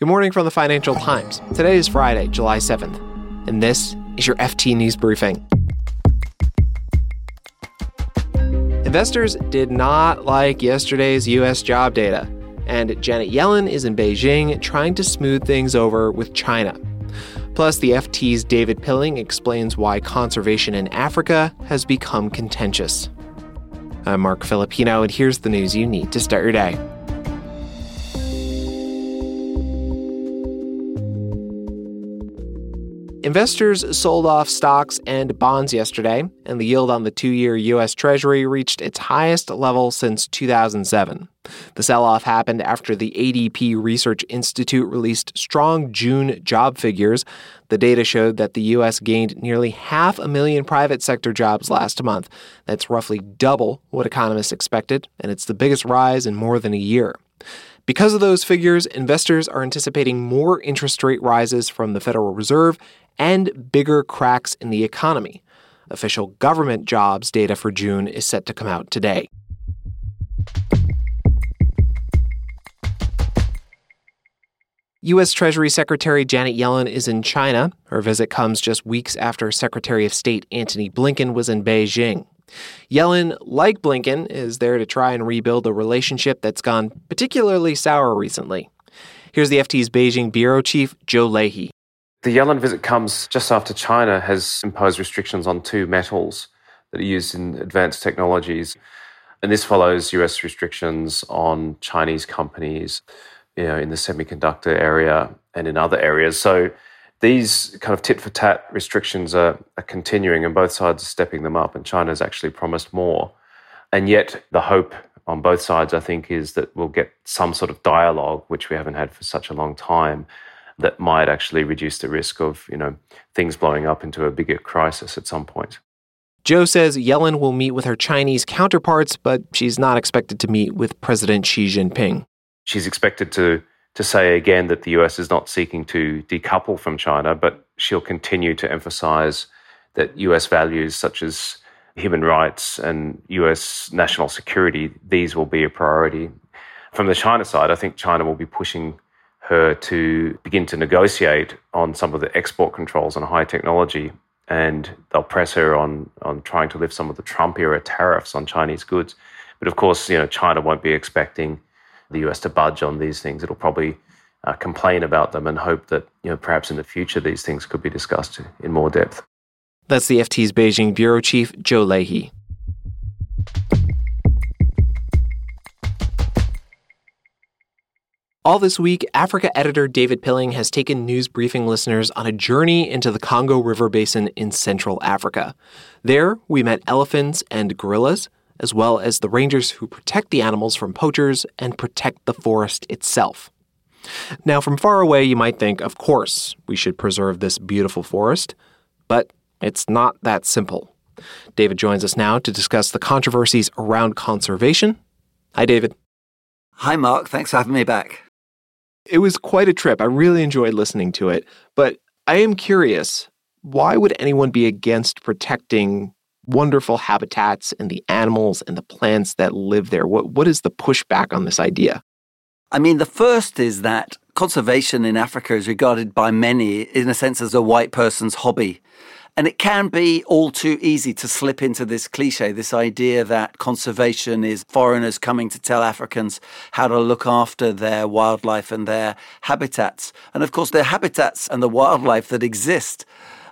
Good morning from the Financial Times. Today is Friday, July 7th, and this is your FT News Briefing. Investors did not like yesterday's U.S. job data, and Janet Yellen is in Beijing trying to smooth things over with China. Plus, the FT's David Pilling explains why conservation in Africa has become contentious. I'm Marc Filippino, and here's the news you need to start your day. Investors sold off stocks and bonds yesterday, and the yield on the two year U.S. Treasury reached its highest level since 2007. The sell off happened after the ADP Research Institute released strong June job figures. The data showed that the U.S. gained nearly half a million private sector jobs last month. That's roughly double what economists expected, and it's the biggest rise in more than a year. Because of those figures, investors are anticipating more interest rate rises from the Federal Reserve and bigger cracks in the economy. Official government jobs data for June is set to come out today. U.S. Treasury Secretary Janet Yellen is in China. Her visit comes just weeks after Secretary of State Antony Blinken was in Beijing. Yellen, like Blinken, is there to try and rebuild a relationship that's gone particularly sour recently. Here's the FT's Beijing bureau chief, Joe Leahy. The Yellen visit comes just after China has imposed restrictions on two metals that are used in advanced technologies. And this follows US restrictions on Chinese companies you know, in the semiconductor area and in other areas. So these kind of tit for tat restrictions are, are continuing, and both sides are stepping them up. And China has actually promised more. And yet, the hope on both sides, I think, is that we'll get some sort of dialogue, which we haven't had for such a long time, that might actually reduce the risk of, you know, things blowing up into a bigger crisis at some point. Joe says Yellen will meet with her Chinese counterparts, but she's not expected to meet with President Xi Jinping. She's expected to to say again that the US is not seeking to decouple from China, but she'll continue to emphasize that US values such as human rights and US national security, these will be a priority. From the China side, I think China will be pushing her to begin to negotiate on some of the export controls on high technology. And they'll press her on, on trying to lift some of the Trump era tariffs on Chinese goods. But of course, you know, China won't be expecting the US to budge on these things. It'll probably uh, complain about them and hope that, you know, perhaps in the future these things could be discussed in more depth. That's the FT's Beijing bureau chief, Joe Leahy. All this week, Africa editor David Pilling has taken news briefing listeners on a journey into the Congo River Basin in Central Africa. There, we met elephants and gorillas, as well as the rangers who protect the animals from poachers and protect the forest itself. Now, from far away, you might think, of course, we should preserve this beautiful forest, but it's not that simple. David joins us now to discuss the controversies around conservation. Hi, David. Hi, Marc. Thanks for having me back. It was quite a trip. I really enjoyed listening to it. But I am curious why would anyone be against protecting wonderful habitats and the animals and the plants that live there? What, what is the pushback on this idea? I mean, the first is that conservation in Africa is regarded by many, in a sense, as a white person's hobby. And it can be all too easy to slip into this cliche, this idea that conservation is foreigners coming to tell Africans how to look after their wildlife and their habitats. And of course, their habitats and the wildlife that exist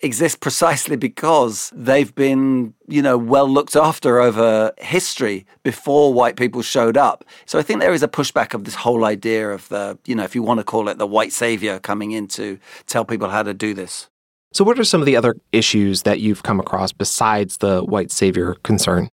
exist precisely because they've been, you know, well looked after over history before white people showed up. So I think there is a pushback of this whole idea of the, you know, if you want to call it the white savior coming in to tell people how to do this. So, what are some of the other issues that you've come across besides the white savior concern?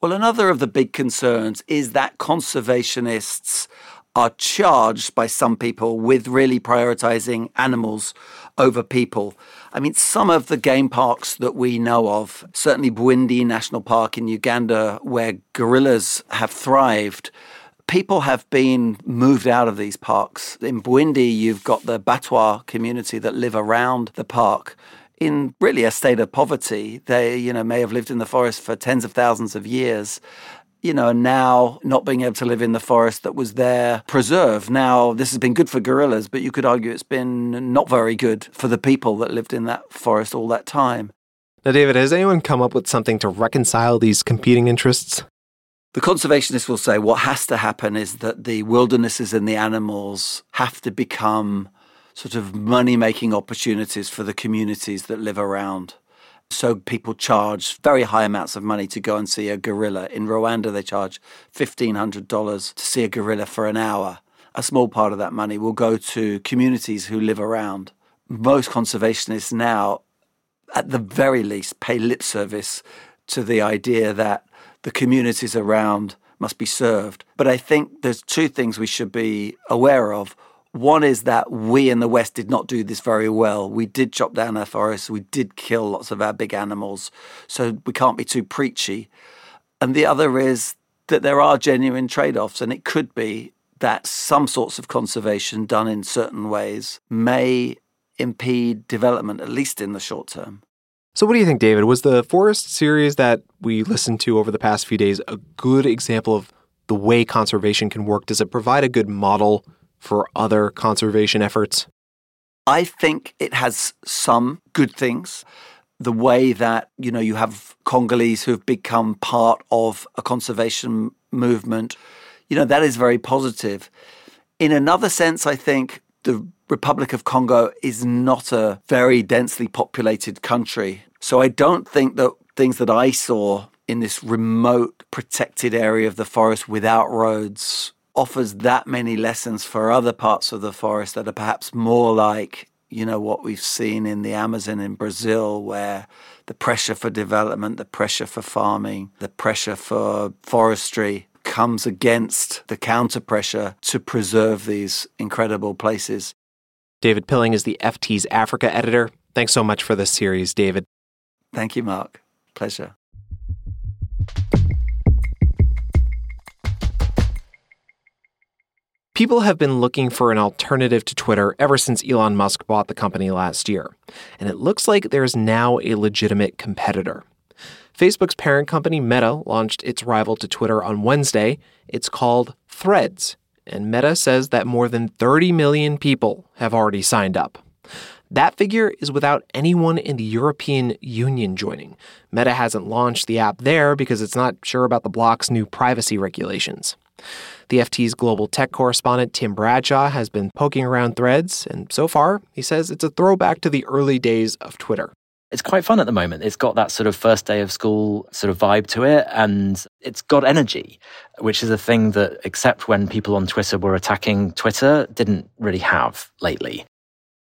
Well, another of the big concerns is that conservationists are charged by some people with really prioritizing animals over people. I mean, some of the game parks that we know of, certainly Bwindi National Park in Uganda, where gorillas have thrived, people have been moved out of these parks. In Bwindi, you've got the Batwa community that live around the park in really a state of poverty. They, you know, may have lived in the forest for tens of thousands of years. you know, now not being able to live in the forest that was there preserved. Now, this has been good for gorillas, but you could argue it's been not very good for the people that lived in that forest all that time. Now, David, has anyone come up with something to reconcile these competing interests? The conservationists will say what has to happen is that the wildernesses and the animals have to become sort of money making opportunities for the communities that live around. So people charge very high amounts of money to go and see a gorilla. In Rwanda, they charge $1,500 to see a gorilla for an hour. A small part of that money will go to communities who live around. Most conservationists now, at the very least, pay lip service to the idea that the communities around must be served. But I think there's two things we should be aware of. One is that we in the West did not do this very well. We did chop down our forests, we did kill lots of our big animals, so we can't be too preachy. And the other is that there are genuine trade offs, and it could be that some sorts of conservation done in certain ways may impede development, at least in the short term. So, what do you think, David? Was the Forest series that we listened to over the past few days a good example of the way conservation can work? Does it provide a good model for other conservation efforts? I think it has some good things. The way that, you know, you have Congolese who have become part of a conservation movement, you know, that is very positive. In another sense, I think the Republic of Congo is not a very densely populated country. So I don't think that things that I saw in this remote, protected area of the forest without roads offers that many lessons for other parts of the forest that are perhaps more like you know what we've seen in the Amazon in Brazil where the pressure for development the pressure for farming the pressure for forestry comes against the counter pressure to preserve these incredible places David Pilling is the FT's Africa editor. Thanks so much for this series David. Thank you Marc. Pleasure. People have been looking for an alternative to Twitter ever since Elon Musk bought the company last year, and it looks like there's now a legitimate competitor. Facebook's parent company Meta launched its rival to Twitter on Wednesday. It's called Threads, and Meta says that more than 30 million people have already signed up. That figure is without anyone in the European Union joining. Meta hasn't launched the app there because it's not sure about the bloc's new privacy regulations. The FT's global tech correspondent Tim Bradshaw has been poking around threads, and so far, he says it's a throwback to the early days of Twitter. It's quite fun at the moment. It's got that sort of first day of school sort of vibe to it, and it's got energy, which is a thing that, except when people on Twitter were attacking Twitter, didn't really have lately.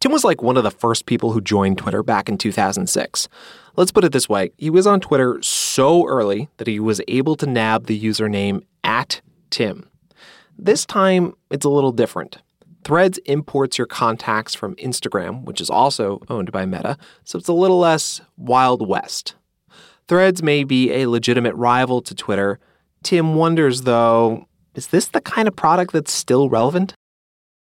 Tim was like one of the first people who joined Twitter back in 2006. Let's put it this way he was on Twitter so early that he was able to nab the username at Tim. This time, it's a little different. Threads imports your contacts from Instagram, which is also owned by Meta, so it's a little less Wild West. Threads may be a legitimate rival to Twitter. Tim wonders, though, is this the kind of product that's still relevant?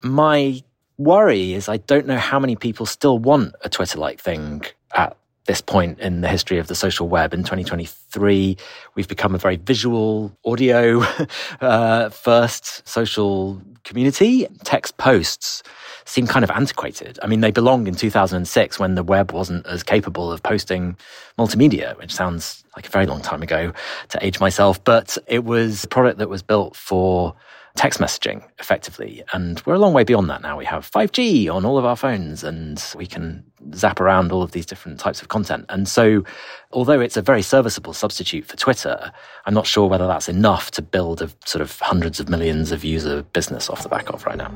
My worry is I don't know how many people still want a Twitter like thing at this point in the history of the social web. In 2023 we've become a very visual audio uh, first social community. Text posts seem kind of antiquated. I mean they belong in 2006 when the web wasn't as capable of posting multimedia which sounds like a very long time ago to age myself but it was a product that was built for text messaging effectively. And we're a long way beyond that now. We have 5G on all of our phones and we can zap around all of these different types of content. And so, although it's a very serviceable substitute for Twitter, I'm not sure whether that's enough to build a sort of hundreds of millions of user business off the back of right now.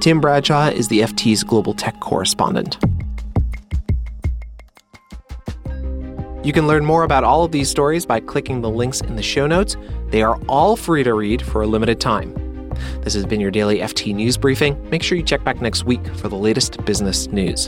Tim Bradshaw is the FT's global tech correspondent. You can learn more about all of these stories by clicking the links in the show notes. They are all free to read for a limited time. This has been your daily FT News Briefing. Make sure you check back next week for the latest business news.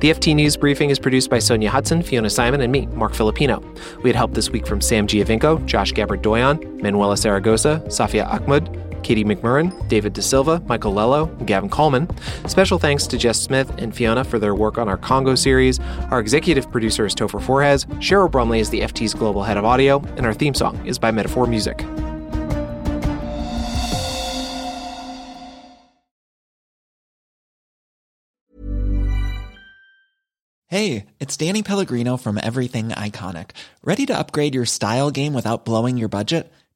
The FT News Briefing is produced by Sonja Hutson, Fiona Symon, and me, Marc Filippino. We had help this week from Sam Giovinco, Josh Gabbard Doyon, Manuela Saragosa, Safia Ahmad, Katie McMurran, David da Silva, Michael Lello, and Gavin Kallmann. Special thanks to Jess Smith and Fiona for their work on our Congo series. Our executive producer is Topher Forhecz. Cheryl Brumley is the FT's global head of audio, and our theme song is by Metaphor Music. Hey, it's Danny Pellegrino from Everything Iconic. Ready to upgrade your style game without blowing your budget?